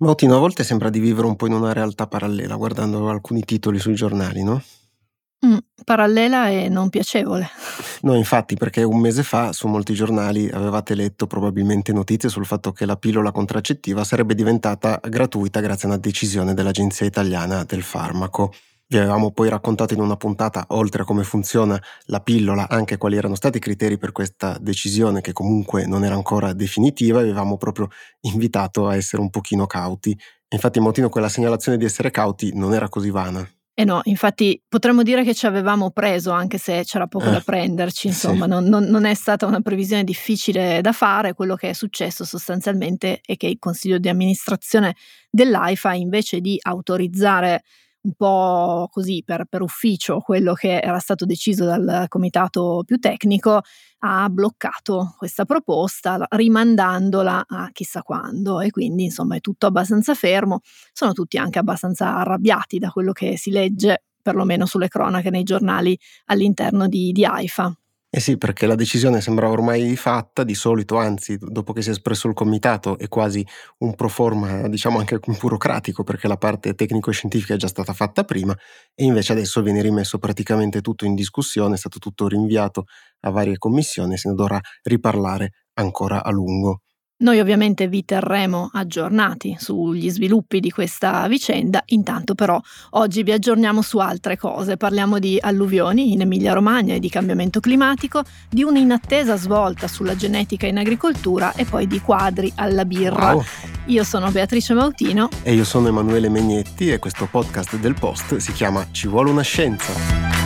Mautino, a volte sembra di vivere un po' in una realtà parallela, guardando alcuni titoli sui giornali, no? Mh, parallela e non piacevole. No, infatti, perché un mese fa su molti giornali avevate letto probabilmente notizie sul fatto che la pillola contraccettiva sarebbe diventata gratuita grazie a una decisione dell'Agenzia Italiana del Farmaco. Vi avevamo poi raccontato in una puntata, oltre a come funziona la pillola, anche quali erano stati i criteri per questa decisione che comunque non era ancora definitiva e avevamo proprio invitato a essere un pochino cauti. Infatti Motino quella segnalazione di essere cauti non era così vana. Eh no, infatti potremmo dire che ci avevamo preso, anche se c'era poco Eh, da prenderci, insomma, sì. non, non- non è stata una previsione difficile da fare. Quello che è successo sostanzialmente è che il consiglio di amministrazione dell'AIFA, invece di autorizzare un po' così per, per ufficio quello che era stato deciso dal comitato più tecnico, ha bloccato questa proposta la- rimandandola a chissà quando e quindi insomma è tutto abbastanza fermo sono tutti anche abbastanza arrabbiati da quello che si legge, perlomeno sulle cronache nei giornali all'interno di, di AIFA. Eh sì, perché la decisione sembrava ormai fatta, di solito, anzi, dopo che si è espresso il comitato, è quasi un pro forma, diciamo anche burocratico, perché la parte tecnico-scientifica è già stata fatta prima, e invece adesso viene rimesso praticamente tutto in discussione, è stato tutto rinviato a varie commissioni se ne dovrà riparlare ancora a lungo. Noi ovviamente vi terremo aggiornati sugli sviluppi di questa vicenda, intanto però oggi vi aggiorniamo su altre cose, parliamo di alluvioni in Emilia-Romagna e di cambiamento climatico, di un'inattesa svolta sulla genetica in agricoltura e poi di quadri alla birra. Wow! Io sono Beatrice Mautino E io sono Emanuele Megnetti e questo podcast del Post si chiama Ci vuole una scienza.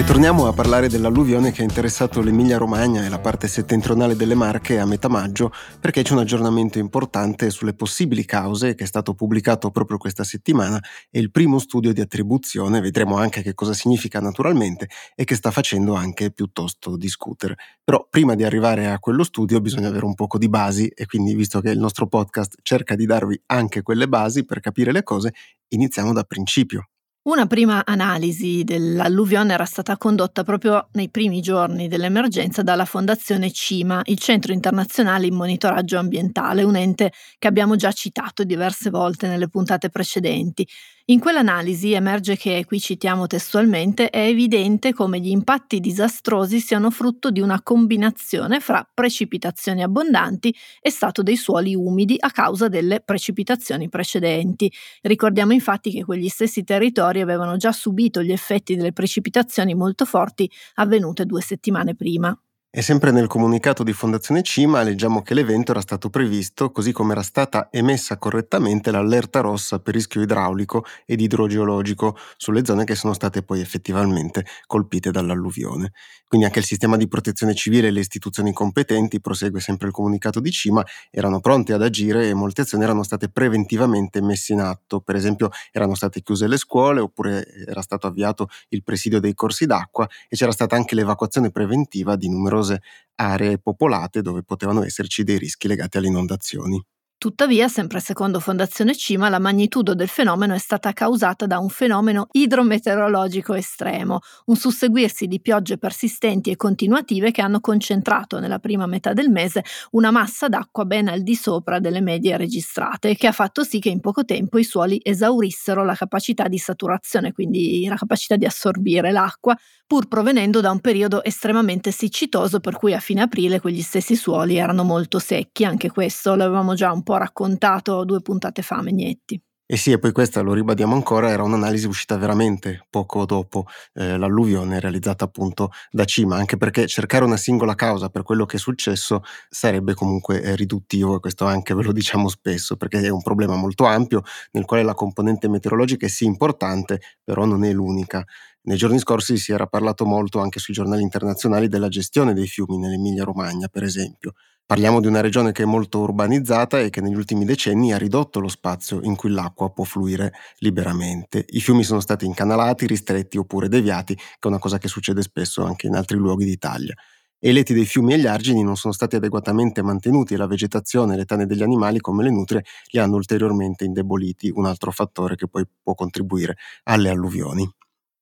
E torniamo a parlare dell'alluvione che ha interessato l'Emilia Romagna e la parte settentrionale delle Marche a metà maggio perché c'è un aggiornamento importante sulle possibili cause che è stato pubblicato proprio questa settimana e il primo studio di attribuzione, vedremo anche che cosa significa naturalmente e che sta facendo anche piuttosto discutere. Però prima di arrivare a quello studio bisogna avere un poco di basi e quindi visto che il nostro podcast cerca di darvi anche quelle basi per capire le cose, iniziamo da principio. Una prima analisi dell'alluvione era stata condotta proprio nei primi giorni dell'emergenza dalla Fondazione CIMA, il Centro Internazionale in Monitoraggio Ambientale, un ente che abbiamo già citato diverse volte nelle puntate precedenti. In quell'analisi emerge che, qui citiamo testualmente, è evidente come gli impatti disastrosi siano frutto di una combinazione fra precipitazioni abbondanti e stato dei suoli umidi a causa delle precipitazioni precedenti. Ricordiamo infatti che quegli stessi territori avevano già subito gli effetti delle precipitazioni molto forti avvenute due settimane prima. E sempre nel comunicato di Fondazione Cima leggiamo che l'evento era stato previsto così come era stata emessa correttamente l'allerta rossa per rischio idraulico ed idrogeologico sulle zone che sono state poi effettivamente colpite dall'alluvione. Quindi anche il sistema di protezione civile e le istituzioni competenti, prosegue sempre il comunicato di Cima, erano pronti ad agire e molte azioni erano state preventivamente messe in atto. Per esempio erano state chiuse le scuole oppure era stato avviato il presidio dei corsi d'acqua e c'era stata anche l'evacuazione preventiva di numerose aree popolate dove potevano esserci dei rischi legati alle inondazioni. Tuttavia, sempre secondo Fondazione Cima, la magnitudo del fenomeno è stata causata da un fenomeno idrometeorologico estremo, un susseguirsi di piogge persistenti e continuative che hanno concentrato nella prima metà del mese una massa d'acqua ben al di sopra delle medie registrate, che ha fatto sì che in poco tempo i suoli esaurissero la capacità di saturazione, quindi la capacità di assorbire l'acqua, pur provenendo da un periodo estremamente siccitoso per cui a fine aprile quegli stessi suoli erano molto secchi, anche questo l'avevamo già un po' raccontato due puntate fa, Megnetti. E sì, e poi questa, lo ribadiamo ancora, era un'analisi uscita veramente poco dopo eh, l'alluvione realizzata appunto da Cima, anche perché cercare una singola causa per quello che è successo sarebbe comunque eh, riduttivo e questo anche ve lo diciamo spesso, perché è un problema molto ampio nel quale la componente meteorologica è sì importante, però non è l'unica. Nei giorni scorsi si era parlato molto anche sui giornali internazionali della gestione dei fiumi nell'Emilia Romagna, per esempio. Parliamo di una regione che è molto urbanizzata e che negli ultimi decenni ha ridotto lo spazio in cui l'acqua può fluire liberamente. I fiumi sono stati incanalati, ristretti oppure deviati, che è una cosa che succede spesso anche in altri luoghi d'Italia. E i letti dei fiumi e gli argini non sono stati adeguatamente mantenuti e la vegetazione e le tane degli animali come le nutrie li hanno ulteriormente indeboliti, un altro fattore che poi può contribuire alle alluvioni.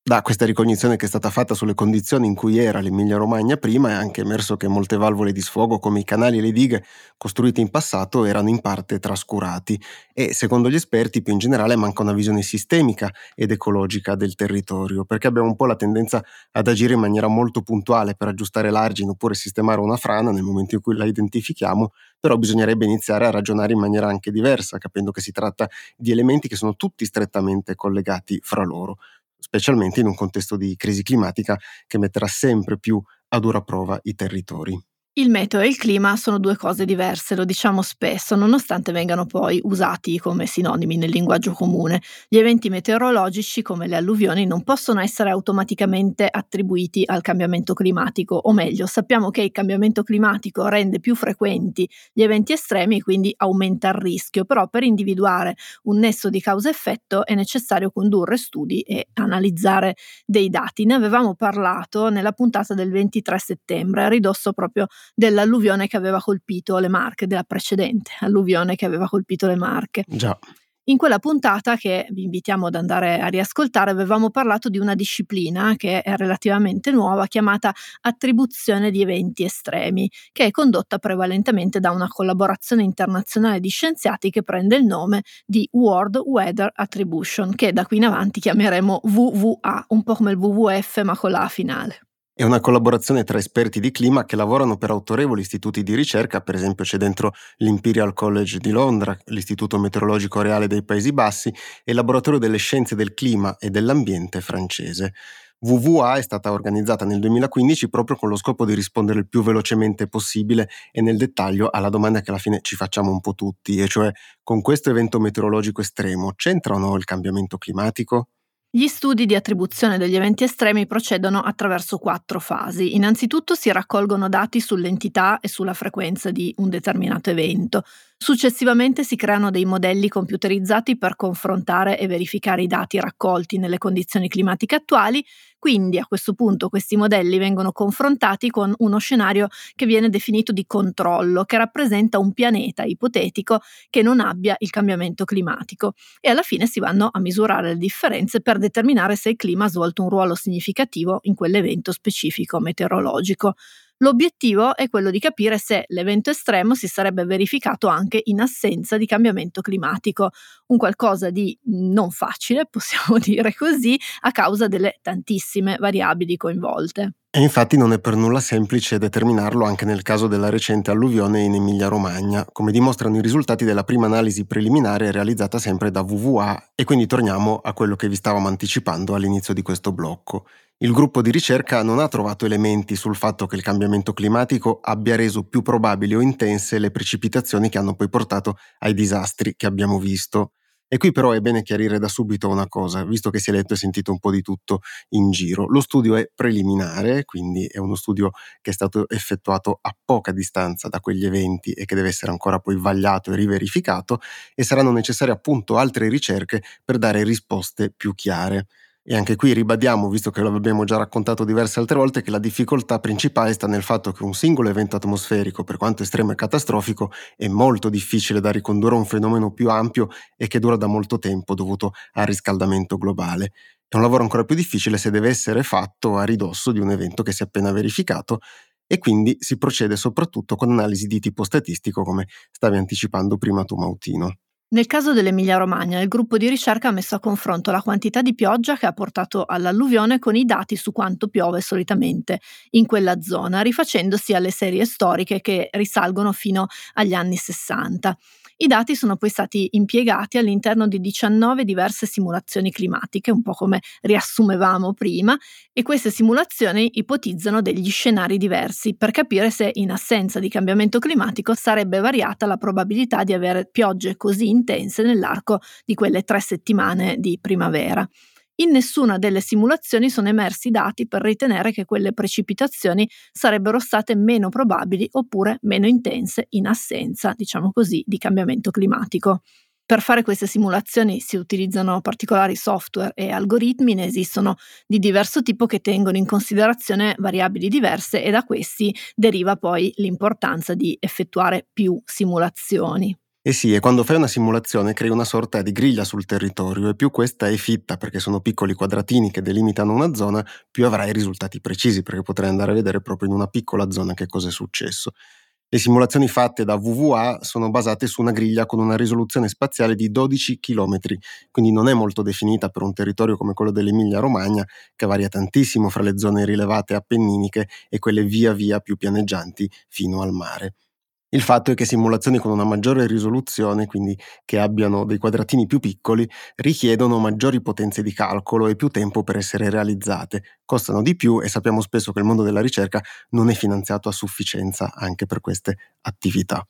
Da questa ricognizione che è stata fatta sulle condizioni in cui era l'Emilia Romagna prima è anche emerso che molte valvole di sfogo come i canali e le dighe costruite in passato erano in parte trascurati. E secondo gli esperti più in generale manca una visione sistemica ed ecologica del territorio perché abbiamo un po' la tendenza ad agire in maniera molto puntuale per aggiustare l'argine oppure sistemare una frana nel momento in cui la identifichiamo però bisognerebbe iniziare a ragionare in maniera anche diversa capendo che si tratta di elementi che sono tutti strettamente collegati fra loro specialmente in un contesto di crisi climatica che metterà sempre più a dura prova i territori. Il meteo e il clima sono due cose diverse, lo diciamo spesso, nonostante vengano poi usati come sinonimi nel linguaggio comune. Gli eventi meteorologici, come le alluvioni, non possono essere automaticamente attribuiti al cambiamento climatico, o meglio, sappiamo che il cambiamento climatico rende più frequenti gli eventi estremi e quindi aumenta il rischio, però per individuare un nesso di causa-effetto è necessario condurre studi e analizzare dei dati. Ne avevamo parlato nella puntata del 23 settembre, a ridosso proprio dell'alluvione che aveva colpito le Marche, della precedente alluvione che aveva colpito le Marche. Già. In quella puntata, che vi invitiamo ad andare a riascoltare, avevamo parlato di una disciplina che è relativamente nuova, chiamata attribuzione di eventi estremi, che è condotta prevalentemente da una collaborazione internazionale di scienziati che prende il nome di World Weather Attribution, che da qui in avanti chiameremo WWA, un po' come il WWF ma con la A finale. È una collaborazione tra esperti di clima che lavorano per autorevoli istituti di ricerca, per esempio c'è dentro l'Imperial College di Londra, l'Istituto Meteorologico Reale dei Paesi Bassi e il Laboratorio delle Scienze del Clima e dell'Ambiente francese. WWA è stata organizzata nel 2015 proprio con lo scopo di rispondere il più velocemente possibile e nel dettaglio alla domanda che alla fine ci facciamo un po' tutti, e cioè con questo evento meteorologico estremo c'entra o no il cambiamento climatico? Gli studi di attribuzione degli eventi estremi procedono attraverso quattro fasi. Innanzitutto si raccolgono dati sull'entità e sulla frequenza di un determinato evento. Successivamente si creano dei modelli computerizzati per confrontare e verificare i dati raccolti nelle condizioni climatiche attuali, quindi a questo punto questi modelli vengono confrontati con uno scenario che viene definito di controllo, che rappresenta un pianeta ipotetico che non abbia il cambiamento climatico e alla fine si vanno a misurare le differenze per determinare se il clima ha svolto un ruolo significativo in quell'evento specifico meteorologico. L'obiettivo è quello di capire se l'evento estremo si sarebbe verificato anche in assenza di cambiamento climatico, un qualcosa di non facile, possiamo dire così, a causa delle tantissime variabili coinvolte. E infatti non è per nulla semplice determinarlo anche nel caso della recente alluvione in Emilia-Romagna, come dimostrano i risultati della prima analisi preliminare realizzata sempre da WWA e quindi torniamo a quello che vi stavamo anticipando all'inizio di questo blocco. Il gruppo di ricerca non ha trovato elementi sul fatto che il cambiamento climatico abbia reso più probabili o intense le precipitazioni che hanno poi portato ai disastri che abbiamo visto. E qui però è bene chiarire da subito una cosa, visto che si è letto e sentito un po' di tutto in giro. Lo studio è preliminare, quindi è uno studio che è stato effettuato a poca distanza da quegli eventi e che deve essere ancora poi vagliato e riverificato e saranno necessarie appunto altre ricerche per dare risposte più chiare. E anche qui ribadiamo, visto che lo abbiamo già raccontato diverse altre volte, che la difficoltà principale sta nel fatto che un singolo evento atmosferico, per quanto estremo e catastrofico, è molto difficile da ricondurre a un fenomeno più ampio e che dura da molto tempo dovuto al riscaldamento globale. È un lavoro ancora più difficile se deve essere fatto a ridosso di un evento che si è appena verificato e quindi si procede soprattutto con analisi di tipo statistico come stavi anticipando prima tu Mautino. Nel caso dell'Emilia-Romagna, il gruppo di ricerca ha messo a confronto la quantità di pioggia che ha portato all'alluvione con i dati su quanto piove solitamente in quella zona, rifacendosi alle serie storiche che risalgono fino agli anni 60. I dati sono poi stati impiegati all'interno di 19 diverse simulazioni climatiche, un po' come riassumevamo prima, e queste simulazioni ipotizzano degli scenari diversi per capire se in assenza di cambiamento climatico sarebbe variata la probabilità di avere piogge così intense nell'arco di quelle tre settimane di primavera. In nessuna delle simulazioni sono emersi dati per ritenere che quelle precipitazioni sarebbero state meno probabili oppure meno intense in assenza, diciamo così, di cambiamento climatico. Per fare queste simulazioni si utilizzano particolari software e algoritmi, ne esistono di diverso tipo che tengono in considerazione variabili diverse e da questi deriva poi l'importanza di effettuare più simulazioni. Eh sì, e quando fai una simulazione crei una sorta di griglia sul territorio e più questa è fitta perché sono piccoli quadratini che delimitano una zona, più avrai risultati precisi perché potrai andare a vedere proprio in una piccola zona che cosa è successo. Le simulazioni fatte da WWA sono basate su una griglia con una risoluzione spaziale di 12 km, quindi non è molto definita per un territorio come quello dell'Emilia-Romagna, che varia tantissimo fra le zone rilevate appenniniche e quelle via via più pianeggianti fino al mare. Il fatto è che simulazioni con una maggiore risoluzione, quindi che abbiano dei quadratini più piccoli, richiedono maggiori potenze di calcolo e più tempo per essere realizzate, costano di più e sappiamo spesso che il mondo della ricerca non è finanziato a sufficienza anche per queste attività.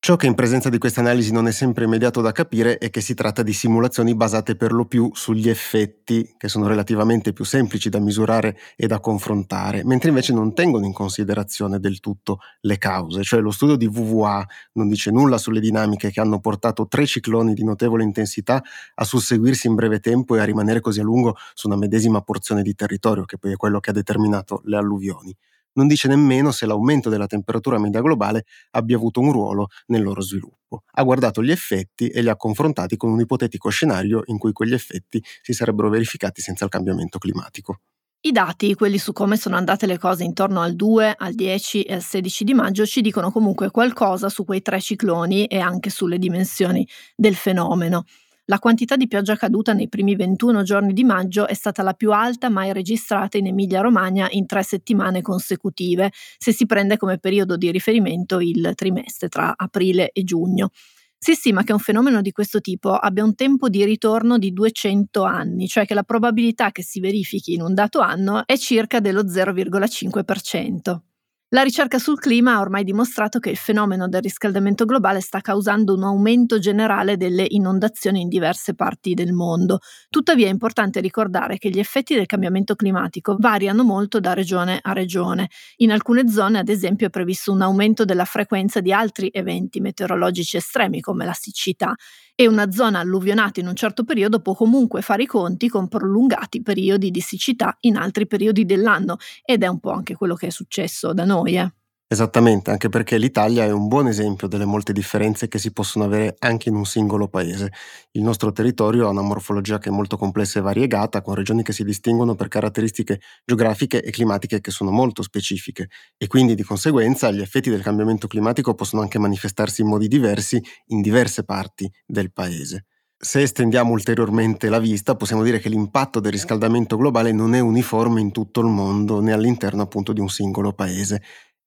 Ciò che in presenza di queste analisi non è sempre immediato da capire è che si tratta di simulazioni basate per lo più sugli effetti, che sono relativamente più semplici da misurare e da confrontare, mentre invece non tengono in considerazione del tutto le cause, cioè lo studio di WWA non dice nulla sulle dinamiche che hanno portato tre cicloni di notevole intensità a susseguirsi in breve tempo e a rimanere così a lungo su una medesima porzione di territorio, che poi è quello che ha determinato le alluvioni non dice nemmeno se l'aumento della temperatura media globale abbia avuto un ruolo nel loro sviluppo. Ha guardato gli effetti e li ha confrontati con un ipotetico scenario in cui quegli effetti si sarebbero verificati senza il cambiamento climatico. I dati, quelli su come sono andate le cose intorno al 2, al 10 e al 16 di maggio, ci dicono comunque qualcosa su quei tre cicloni e anche sulle dimensioni del fenomeno. La quantità di pioggia caduta nei primi 21 giorni di maggio è stata la più alta mai registrata in Emilia-Romagna in tre settimane consecutive, se si prende come periodo di riferimento il trimestre tra aprile e giugno. Si stima che un fenomeno di questo tipo abbia un tempo di ritorno di 200 anni, cioè che la probabilità che si verifichi in un dato anno è circa dello 0,5%. La ricerca sul clima ha ormai dimostrato che il fenomeno del riscaldamento globale sta causando un aumento generale delle inondazioni in diverse parti del mondo. Tuttavia è importante ricordare che gli effetti del cambiamento climatico variano molto da regione a regione. In alcune zone, ad esempio, è previsto un aumento della frequenza di altri eventi meteorologici estremi come la siccità e una zona alluvionata in un certo periodo può comunque fare i conti con prolungati periodi di siccità in altri periodi dell'anno ed è un po' anche quello che è successo da noi. Eh. Esattamente, anche perché l'Italia è un buon esempio delle molte differenze che si possono avere anche in un singolo paese. Il nostro territorio ha una morfologia che è molto complessa e variegata, con regioni che si distinguono per caratteristiche geografiche e climatiche che sono molto specifiche e quindi di conseguenza gli effetti del cambiamento climatico possono anche manifestarsi in modi diversi in diverse parti del paese. Se estendiamo ulteriormente la vista, possiamo dire che l'impatto del riscaldamento globale non è uniforme in tutto il mondo né all'interno appunto di un singolo paese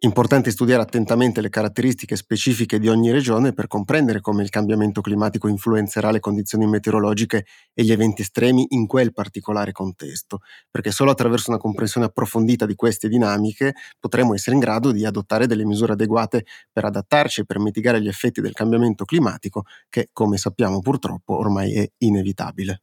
Importante studiare attentamente le caratteristiche specifiche di ogni regione per comprendere come il cambiamento climatico influenzerà le condizioni meteorologiche e gli eventi estremi in quel particolare contesto, perché solo attraverso una comprensione approfondita di queste dinamiche potremo essere in grado di adottare delle misure adeguate per adattarci e per mitigare gli effetti del cambiamento climatico che, come sappiamo purtroppo, ormai è inevitabile.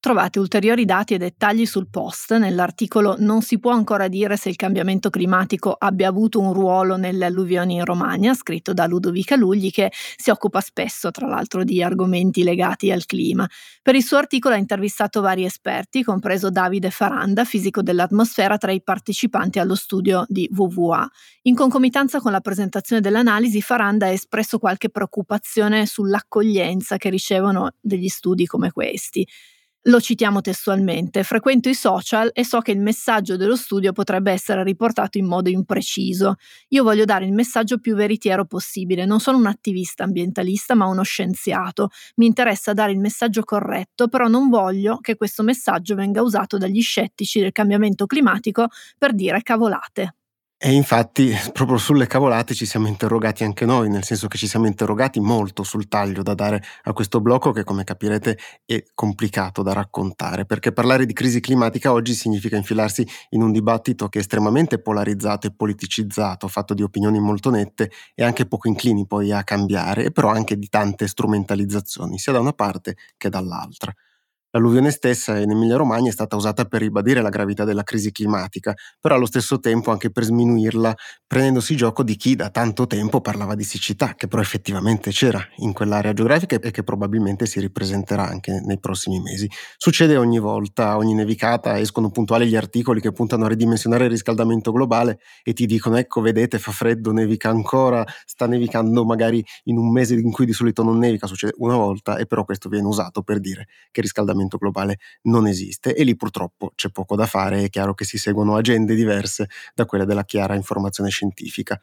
Trovate ulteriori dati e dettagli sul post. Nell'articolo non si può ancora dire se il cambiamento climatico abbia avuto un ruolo nelle alluvioni in Romagna, scritto da Ludovica Lugli, che si occupa spesso, tra l'altro, di argomenti legati al clima. Per il suo articolo ha intervistato vari esperti, compreso Davide Faranda, fisico dell'atmosfera, tra i partecipanti allo studio di WWA. In concomitanza con la presentazione dell'analisi, Faranda ha espresso qualche preoccupazione sull'accoglienza che ricevono degli studi come questi. Lo citiamo testualmente, frequento i social e so che il messaggio dello studio potrebbe essere riportato in modo impreciso. Io voglio dare il messaggio più veritiero possibile, non sono un attivista ambientalista ma uno scienziato. Mi interessa dare il messaggio corretto, però non voglio che questo messaggio venga usato dagli scettici del cambiamento climatico per dire cavolate. E infatti proprio sulle cavolate ci siamo interrogati anche noi, nel senso che ci siamo interrogati molto sul taglio da dare a questo blocco che come capirete è complicato da raccontare, perché parlare di crisi climatica oggi significa infilarsi in un dibattito che è estremamente polarizzato e politicizzato, fatto di opinioni molto nette e anche poco inclini poi a cambiare, e però anche di tante strumentalizzazioni, sia da una parte che dall'altra. L'alluvione stessa in Emilia-Romagna è stata usata per ribadire la gravità della crisi climatica, però allo stesso tempo anche per sminuirla, prendendosi gioco di chi da tanto tempo parlava di siccità, che però effettivamente c'era in quell'area geografica e che probabilmente si ripresenterà anche nei prossimi mesi. Succede ogni volta, ogni nevicata, escono puntuali gli articoli che puntano a ridimensionare il riscaldamento globale e ti dicono ecco vedete fa freddo, nevica ancora, sta nevicando magari in un mese in cui di solito non nevica, succede una volta e però questo viene usato per dire che il riscaldamento riscaldamento globale non esiste e lì purtroppo c'è poco da fare, è chiaro che si seguono agende diverse da quelle della chiara informazione scientifica.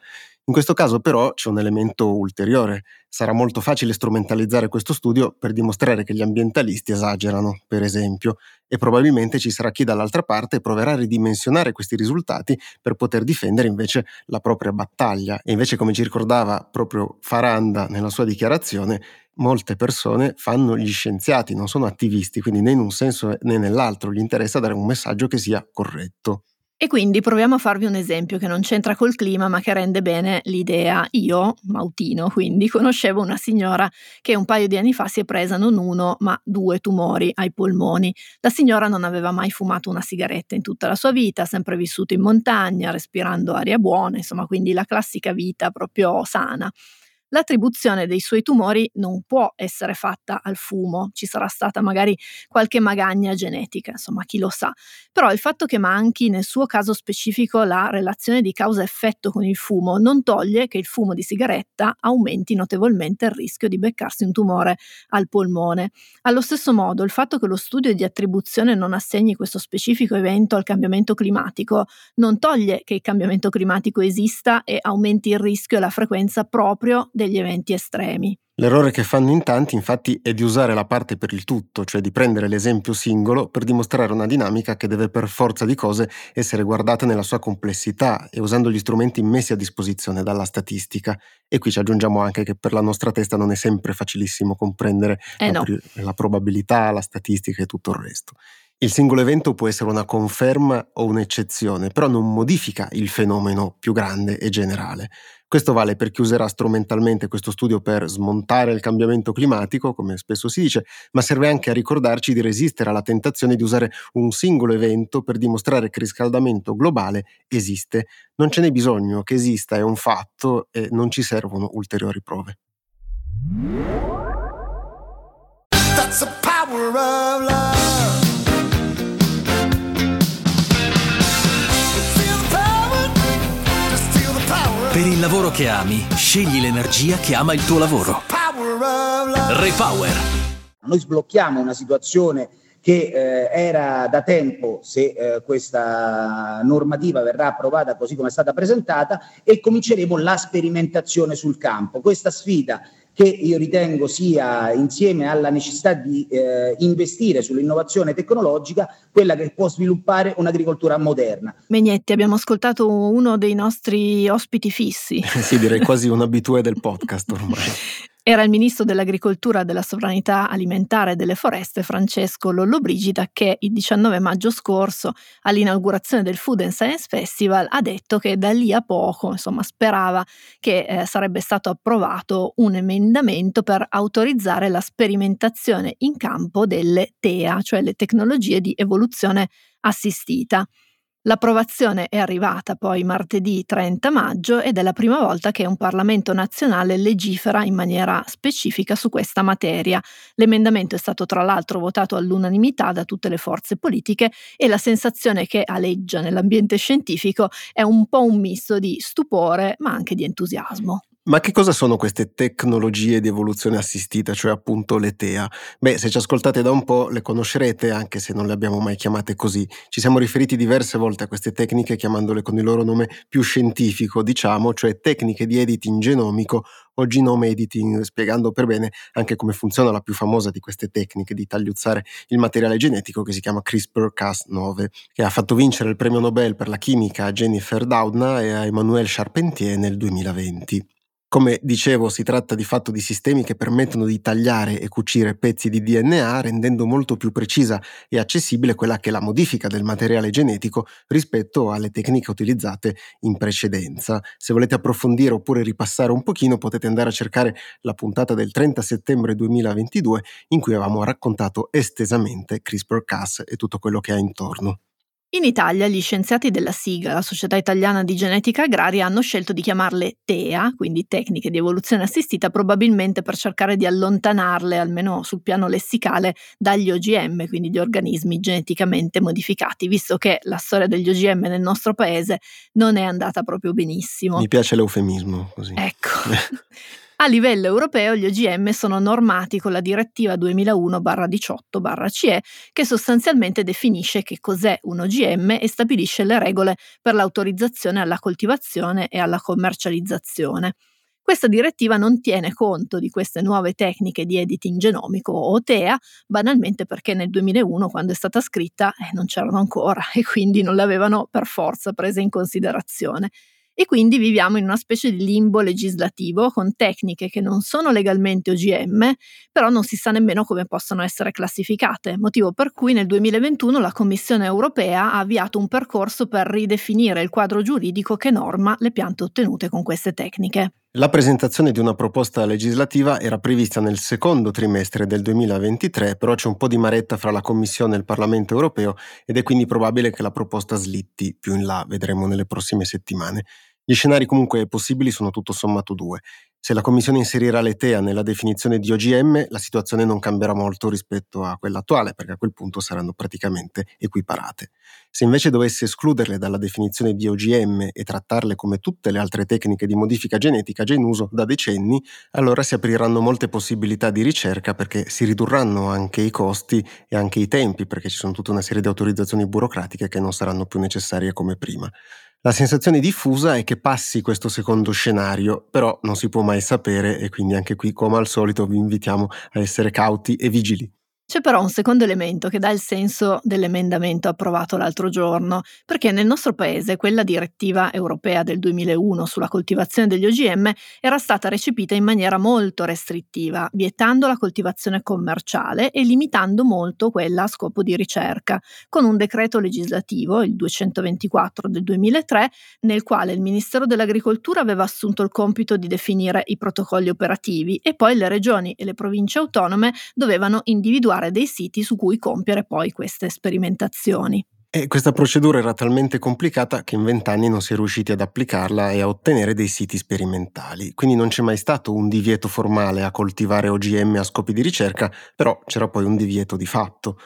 In questo caso però c'è un elemento ulteriore. Sarà molto facile strumentalizzare questo studio per dimostrare che gli ambientalisti esagerano, per esempio, e probabilmente ci sarà chi dall'altra parte proverà a ridimensionare questi risultati per poter difendere invece la propria battaglia. E invece, come ci ricordava proprio Faranda nella sua dichiarazione, molte persone fanno gli scienziati, non sono attivisti, quindi né in un senso né nell'altro gli interessa dare un messaggio che sia corretto. E quindi proviamo a farvi un esempio che non c'entra col clima ma che rende bene l'idea. Io, Mautino, quindi, conoscevo una signora che un paio di anni fa si è presa non uno ma due tumori ai polmoni. La signora non aveva mai fumato una sigaretta in tutta la sua vita, ha sempre vissuto in montagna, respirando aria buona, insomma, quindi la classica vita proprio sana. L'attribuzione dei suoi tumori non può essere fatta al fumo, ci sarà stata magari qualche magagna genetica, insomma chi lo sa, però il fatto che manchi nel suo caso specifico la relazione di causa-effetto con il fumo non toglie che il fumo di sigaretta aumenti notevolmente il rischio di beccarsi un tumore al polmone. Allo stesso modo il fatto che lo studio di attribuzione non assegni questo specifico evento al cambiamento climatico non toglie che il cambiamento climatico esista e aumenti il rischio e la frequenza proprio degli eventi estremi. L'errore che fanno in tanti infatti è di usare la parte per il tutto, cioè di prendere l'esempio singolo per dimostrare una dinamica che deve per forza di cose essere guardata nella sua complessità e usando gli strumenti messi a disposizione dalla statistica. E qui ci aggiungiamo anche che per la nostra testa non è sempre facilissimo comprendere eh la, no. la probabilità, la statistica e tutto il resto. Il singolo evento può essere una conferma o un'eccezione, però non modifica il fenomeno più grande e generale. Questo vale per chi userà strumentalmente questo studio per smontare il cambiamento climatico, come spesso si dice, ma serve anche a ricordarci di resistere alla tentazione di usare un singolo evento per dimostrare che il riscaldamento globale esiste. Non ce n'è bisogno che esista, è un fatto e non ci servono ulteriori prove. Per il lavoro che ami, scegli l'energia che ama il tuo lavoro. Repower. Noi sblocchiamo una situazione che eh, era da tempo, se eh, questa normativa verrà approvata così come è stata presentata, e cominceremo la sperimentazione sul campo. Questa sfida che io ritengo sia, insieme alla necessità di eh, investire sull'innovazione tecnologica, quella che può sviluppare un'agricoltura moderna. Megnetti, abbiamo ascoltato uno dei nostri ospiti fissi. sì, direi quasi un abitué del podcast ormai. Era il ministro dell'Agricoltura, della Sovranità Alimentare e delle Foreste, Francesco Lollobrigida, che il 19 maggio scorso, all'inaugurazione del Food and Science Festival, ha detto che da lì a poco, insomma, sperava che eh, sarebbe stato approvato un emendamento per autorizzare la sperimentazione in campo delle TEA, cioè le tecnologie di evoluzione assistita. L'approvazione è arrivata poi martedì 30 maggio ed è la prima volta che un Parlamento nazionale legifera in maniera specifica su questa materia. L'emendamento è stato tra l'altro votato all'unanimità da tutte le forze politiche e la sensazione che aleggia nell'ambiente scientifico è un po' un misto di stupore ma anche di entusiasmo. Ma che cosa sono queste tecnologie di evoluzione assistita, cioè appunto le TEA? Beh, se ci ascoltate da un po' le conoscerete, anche se non le abbiamo mai chiamate così. Ci siamo riferiti diverse volte a queste tecniche chiamandole con il loro nome più scientifico, diciamo, cioè tecniche di editing genomico o genome editing, spiegando per bene anche come funziona la più famosa di queste tecniche di tagliuzzare il materiale genetico che si chiama CRISPR-Cas9, che ha fatto vincere il premio Nobel per la chimica a Jennifer Doudna e a Emmanuel Charpentier nel 2020. Come dicevo, si tratta di fatto di sistemi che permettono di tagliare e cucire pezzi di DNA rendendo molto più precisa e accessibile quella che è la modifica del materiale genetico rispetto alle tecniche utilizzate in precedenza. Se volete approfondire oppure ripassare un pochino potete andare a cercare la puntata del 30 settembre 2022 in cui avevamo raccontato estesamente CRISPR-Cas e tutto quello che ha intorno. In Italia gli scienziati della SIGA, la Società Italiana di Genetica Agraria, hanno scelto di chiamarle TEA, quindi tecniche di evoluzione assistita, probabilmente per cercare di allontanarle, almeno sul piano lessicale, dagli OGM, quindi gli organismi geneticamente modificati, visto che la storia degli OGM nel nostro paese non è andata proprio benissimo. Mi piace l'eufemismo così. Ecco. A livello europeo gli OGM sono normati con la direttiva 2001-18-CE che sostanzialmente definisce che cos'è un OGM e stabilisce le regole per l'autorizzazione alla coltivazione e alla commercializzazione. Questa direttiva non tiene conto di queste nuove tecniche di editing genomico o TEA, banalmente perché nel 2001, quando è stata scritta, eh, non c'erano ancora e quindi non le avevano per forza prese in considerazione e quindi viviamo in una specie di limbo legislativo con tecniche che non sono legalmente OGM, però non si sa nemmeno come possono essere classificate, motivo per cui nel 2021 la Commissione europea ha avviato un percorso per ridefinire il quadro giuridico che norma le piante ottenute con queste tecniche. La presentazione di una proposta legislativa era prevista nel secondo trimestre del 2023, però c'è un po' di maretta fra la Commissione e il Parlamento europeo ed è quindi probabile che la proposta slitti più in là, vedremo nelle prossime settimane. Gli scenari comunque possibili sono tutto sommato due. Se la Commissione inserirà l'ETEA nella definizione di OGM, la situazione non cambierà molto rispetto a quella attuale, perché a quel punto saranno praticamente equiparate. Se invece dovesse escluderle dalla definizione di OGM e trattarle come tutte le altre tecniche di modifica genetica già in uso da decenni, allora si apriranno molte possibilità di ricerca perché si ridurranno anche i costi e anche i tempi, perché ci sono tutta una serie di autorizzazioni burocratiche che non saranno più necessarie come prima. La sensazione diffusa è che passi questo secondo scenario, però non si può mai sapere e quindi anche qui, come al solito, vi invitiamo a essere cauti e vigili. C'è però un secondo elemento che dà il senso dell'emendamento approvato l'altro giorno, perché nel nostro paese quella direttiva europea del 2001 sulla coltivazione degli OGM era stata recepita in maniera molto restrittiva, vietando la coltivazione commerciale e limitando molto quella a scopo di ricerca, con un decreto legislativo, il 224 del 2003, nel quale il Ministero dell'Agricoltura aveva assunto il compito di definire i protocolli operativi e poi le regioni e le province autonome dovevano individuare individuare dei siti su cui compiere poi queste sperimentazioni. E questa procedura era talmente complicata che in vent'anni non si è riusciti ad applicarla e a ottenere dei siti sperimentali. Quindi non c'è mai stato un divieto formale a coltivare OGM a scopi di ricerca, però c'era poi un divieto di fatto.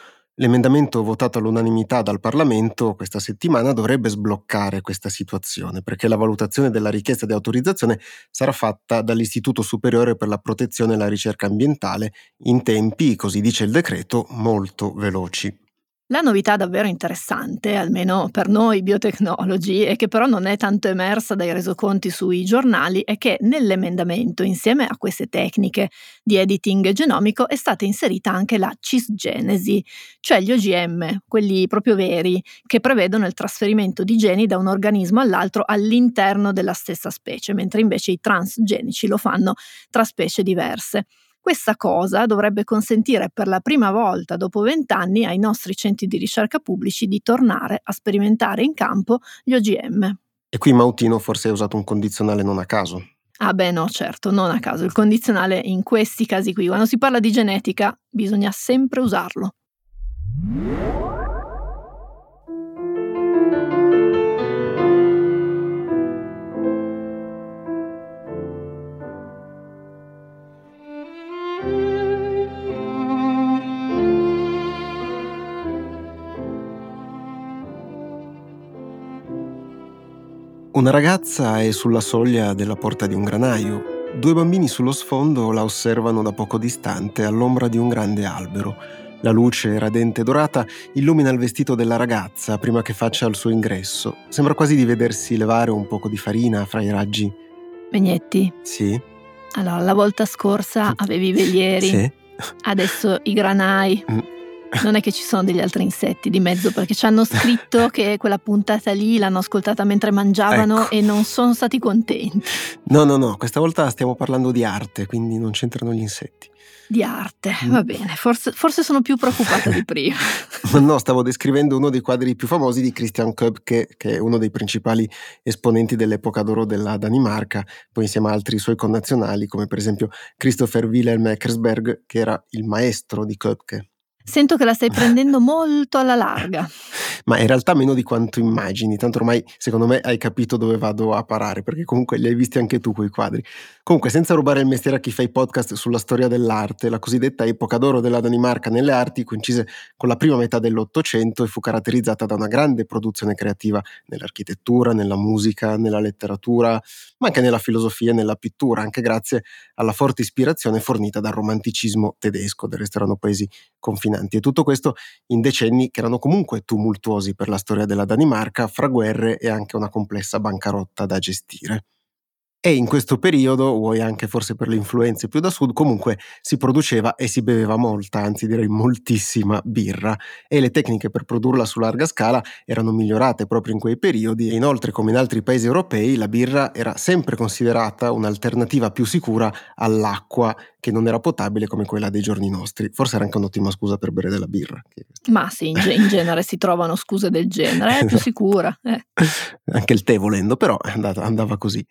L'emendamento votato all'unanimità dal Parlamento questa settimana dovrebbe sbloccare questa situazione, perché la valutazione della richiesta di autorizzazione sarà fatta dall'Istituto Superiore per la Protezione e la Ricerca Ambientale in tempi, così dice il decreto, molto veloci. La novità davvero interessante, almeno per noi biotecnologi, e che però non è tanto emersa dai resoconti sui giornali, è che nell'emendamento, insieme a queste tecniche di editing genomico, è stata inserita anche la cisgenesi, cioè gli OGM, quelli proprio veri, che prevedono il trasferimento di geni da un organismo all'altro all'interno della stessa specie, mentre invece i transgenici lo fanno tra specie diverse. Questa cosa dovrebbe consentire per la prima volta dopo vent'anni ai nostri centri di ricerca pubblici di tornare a sperimentare in campo gli OGM. E qui Mautino forse ha usato un condizionale non a caso. Ah beh no, certo, non a caso. Il condizionale in questi casi qui, quando si parla di genetica, bisogna sempre usarlo. Una ragazza è sulla soglia della porta di un granaio. Due bambini sullo sfondo la osservano da poco distante all'ombra di un grande albero. La luce radente dorata illumina il vestito della ragazza prima che faccia il suo ingresso. Sembra quasi di vedersi levare un poco di farina fra i raggi. Megnetti. Sì. Allora, la volta scorsa avevi i velieri. Sì. Adesso i granai. Non è che ci sono degli altri insetti di mezzo perché ci hanno scritto che quella puntata lì l'hanno ascoltata mentre mangiavano ecco. e non sono stati contenti. No, no, no, questa volta stiamo parlando di arte, quindi non c'entrano gli insetti. Di arte, mm. va bene, forse, forse, sono più preoccupata di prima. no, stavo descrivendo uno dei quadri più famosi di Christian Köbke, che è uno dei principali esponenti dell'epoca d'oro della Danimarca, poi insieme a altri suoi connazionali, come per esempio Christopher Wilhelm Eckersberg, che era il maestro di Köbke. Sento che la stai prendendo molto alla larga. Ma in realtà meno di quanto immagini, tanto ormai secondo me hai capito dove vado a parare, perché comunque li hai visti anche tu quei quadri. Comunque, senza rubare il mestiere a chi fa i podcast sulla storia dell'arte, la cosiddetta epoca d'oro della Danimarca nelle arti coincise con la prima metà dell'Ottocento e fu caratterizzata da una grande produzione creativa nell'architettura, nella musica, nella letteratura, ma anche nella filosofia e nella pittura, anche grazie alla forte ispirazione fornita dal romanticismo tedesco, del resto erano paesi confinanti. E tutto questo in decenni che erano comunque tumultuosi per la storia della Danimarca, fra guerre e anche una complessa bancarotta da gestire. E in questo periodo, vuoi anche forse per le influenze più da sud, comunque si produceva e si beveva molta, anzi direi moltissima birra e le tecniche per produrla su larga scala erano migliorate proprio in quei periodi e inoltre come in altri paesi europei la birra era sempre considerata un'alternativa più sicura all'acqua che non era potabile come quella dei giorni nostri. Forse era anche un'ottima scusa per bere della birra. Ma sì, in, in genere si trovano scuse del genere, è più sicura. Eh. Anche il tè volendo, però andava così.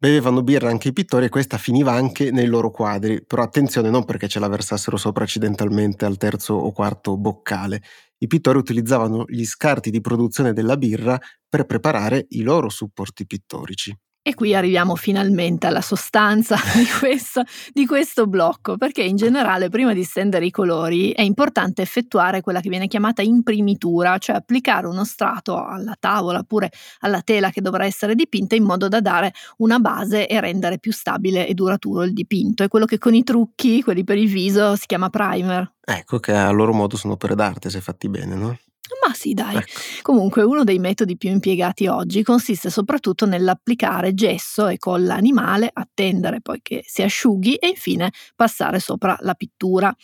Bevevano birra anche i pittori e questa finiva anche nei loro quadri, però attenzione non perché ce la versassero sopra accidentalmente al terzo o quarto boccale. I pittori utilizzavano gli scarti di produzione della birra per preparare i loro supporti pittorici. E qui arriviamo finalmente alla sostanza di questo, di questo, blocco, perché in generale prima di stendere i colori è importante effettuare quella che viene chiamata imprimitura, cioè applicare uno strato alla tavola oppure alla tela che dovrà essere dipinta in modo da dare una base e rendere più stabile e duraturo il dipinto. È quello che con i trucchi, quelli per il viso, si chiama primer. Ecco che a loro modo sono opere d'arte se fatti bene, no? Ma sì, dai. Ecco. Comunque, uno dei metodi più impiegati oggi consiste soprattutto nell'applicare gesso e colla animale, attendere poi che si asciughi e infine passare sopra la pittura.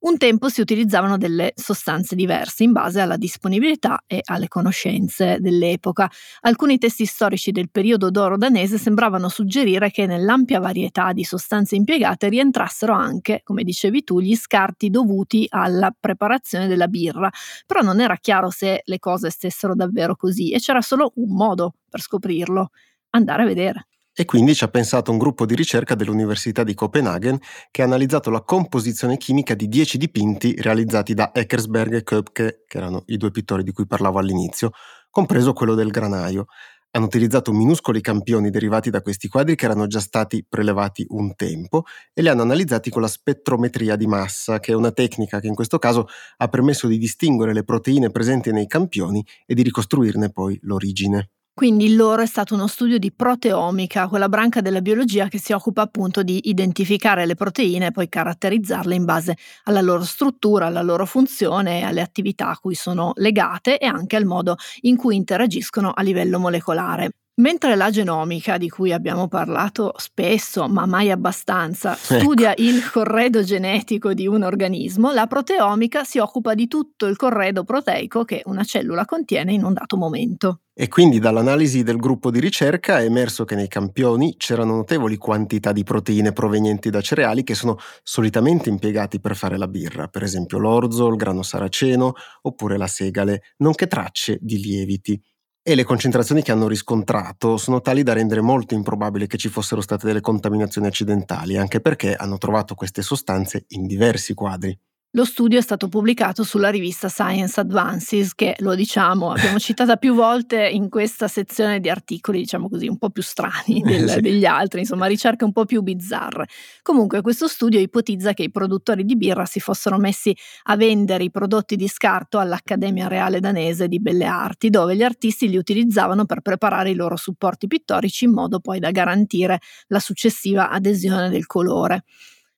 Un tempo si utilizzavano delle sostanze diverse in base alla disponibilità e alle conoscenze dell'epoca. Alcuni testi storici del periodo d'oro danese sembravano suggerire che nell'ampia varietà di sostanze impiegate rientrassero anche, come dicevi tu, gli scarti dovuti alla preparazione della birra, però non era chiaro se le cose stessero davvero così e c'era solo un modo per scoprirlo, andare a vedere. E quindi ci ha pensato un gruppo di ricerca dell'Università di Copenaghen che ha analizzato la composizione chimica di 10 dipinti realizzati da Eckersberg e Köpke, che erano i due pittori di cui parlavo all'inizio, compreso quello del granaio. Hanno utilizzato minuscoli campioni derivati da questi quadri che erano già stati prelevati un tempo e li hanno analizzati con la spettrometria di massa, che è una tecnica che in questo caso ha permesso di distinguere le proteine presenti nei campioni e di ricostruirne poi l'origine. Quindi il loro è stato uno studio di proteomica, quella branca della biologia che si occupa appunto di identificare le proteine e poi caratterizzarle in base alla loro struttura, alla loro funzione, alle attività a cui sono legate e anche al modo in cui interagiscono a livello molecolare. Mentre la genomica, di cui abbiamo parlato spesso, ma mai abbastanza, studia ecco. il corredo genetico di un organismo, la proteomica si occupa di tutto il corredo proteico che una cellula contiene in un dato momento. E quindi dall'analisi del gruppo di ricerca è emerso che nei campioni c'erano notevoli quantità di proteine provenienti da cereali che sono solitamente impiegati per fare la birra, per esempio l'orzo, il grano saraceno oppure la segale, nonché tracce di lieviti e le concentrazioni che hanno riscontrato sono tali da rendere molto improbabile che ci fossero state delle contaminazioni accidentali, anche perché hanno trovato queste sostanze in diversi quadri. Lo studio è stato pubblicato sulla rivista Science Advances, che lo diciamo, abbiamo citata più volte in questa sezione di articoli, diciamo così, un po' più strani del, sì. degli altri, insomma, ricerche un po' più bizzarre. Comunque, questo studio ipotizza che i produttori di birra si fossero messi a vendere i prodotti di scarto all'Accademia Reale Danese di Belle Arti, dove gli artisti li utilizzavano per preparare i loro supporti pittorici in modo poi da garantire la successiva adesione del colore.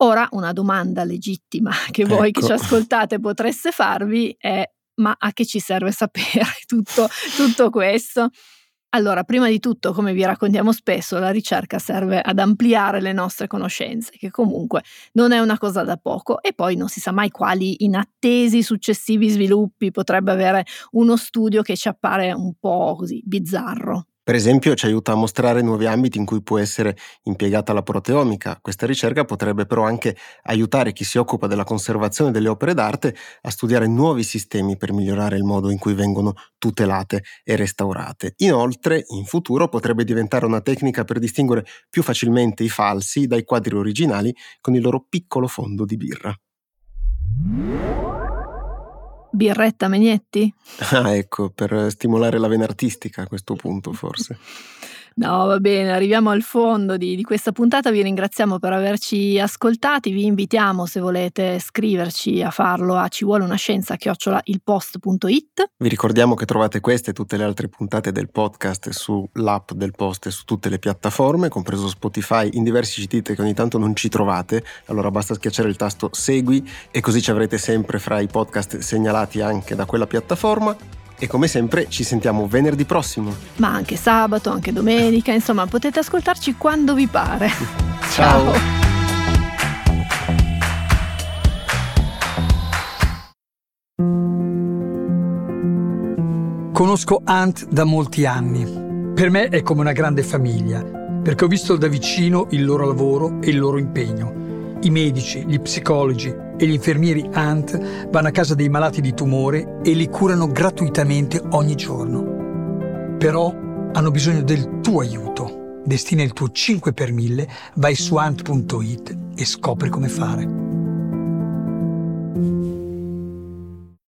Ora una domanda legittima che voi ecco. che ci ecco. ascoltate potreste farvi è ma a che ci serve sapere tutto, tutto questo? Allora, prima di tutto, come vi raccontiamo spesso, la ricerca serve ad ampliare le nostre conoscenze, che comunque non è una cosa da poco, e poi non si sa mai quali inattesi successivi sviluppi potrebbe avere uno studio che ci appare un po' così bizzarro. Per esempio ci aiuta a mostrare nuovi ambiti in cui può essere impiegata la proteomica. Questa ricerca potrebbe però anche aiutare chi si occupa della conservazione delle opere d'arte a studiare nuovi sistemi per migliorare il modo in cui vengono tutelate e restaurate. Inoltre, in futuro potrebbe diventare una tecnica per distinguere più facilmente i falsi dai quadri originali con il loro piccolo fondo di birra. Birretta Megnetti? Ah, ecco, per stimolare la vena artistica a questo punto, forse. No, va bene, arriviamo al fondo di, di, questa puntata. Vi ringraziamo per averci ascoltati. Vi invitiamo, se volete scriverci, a farlo a ci vuole una scienza chiocciola ilpost.it. Vi ricordiamo che trovate queste e tutte le altre puntate del podcast sull'app del post e su tutte le piattaforme, compreso Spotify, in diversi siti che ogni tanto non ci trovate. Allora basta schiacciare il tasto segui e così ci avrete sempre fra i podcast segnalati anche da quella piattaforma. E come sempre ci sentiamo venerdì prossimo. Ma anche sabato, anche domenica, insomma potete ascoltarci quando vi pare. Ciao. Conosco Ant da molti anni. Per me è come una grande famiglia, perché ho visto da vicino il loro lavoro e il loro impegno i medici, gli psicologi e gli infermieri ANT vanno a casa dei malati di tumore e li curano gratuitamente ogni giorno. Però hanno bisogno del tuo aiuto. Destina il tuo 5 per 1000, vai su ant.it e scopri come fare.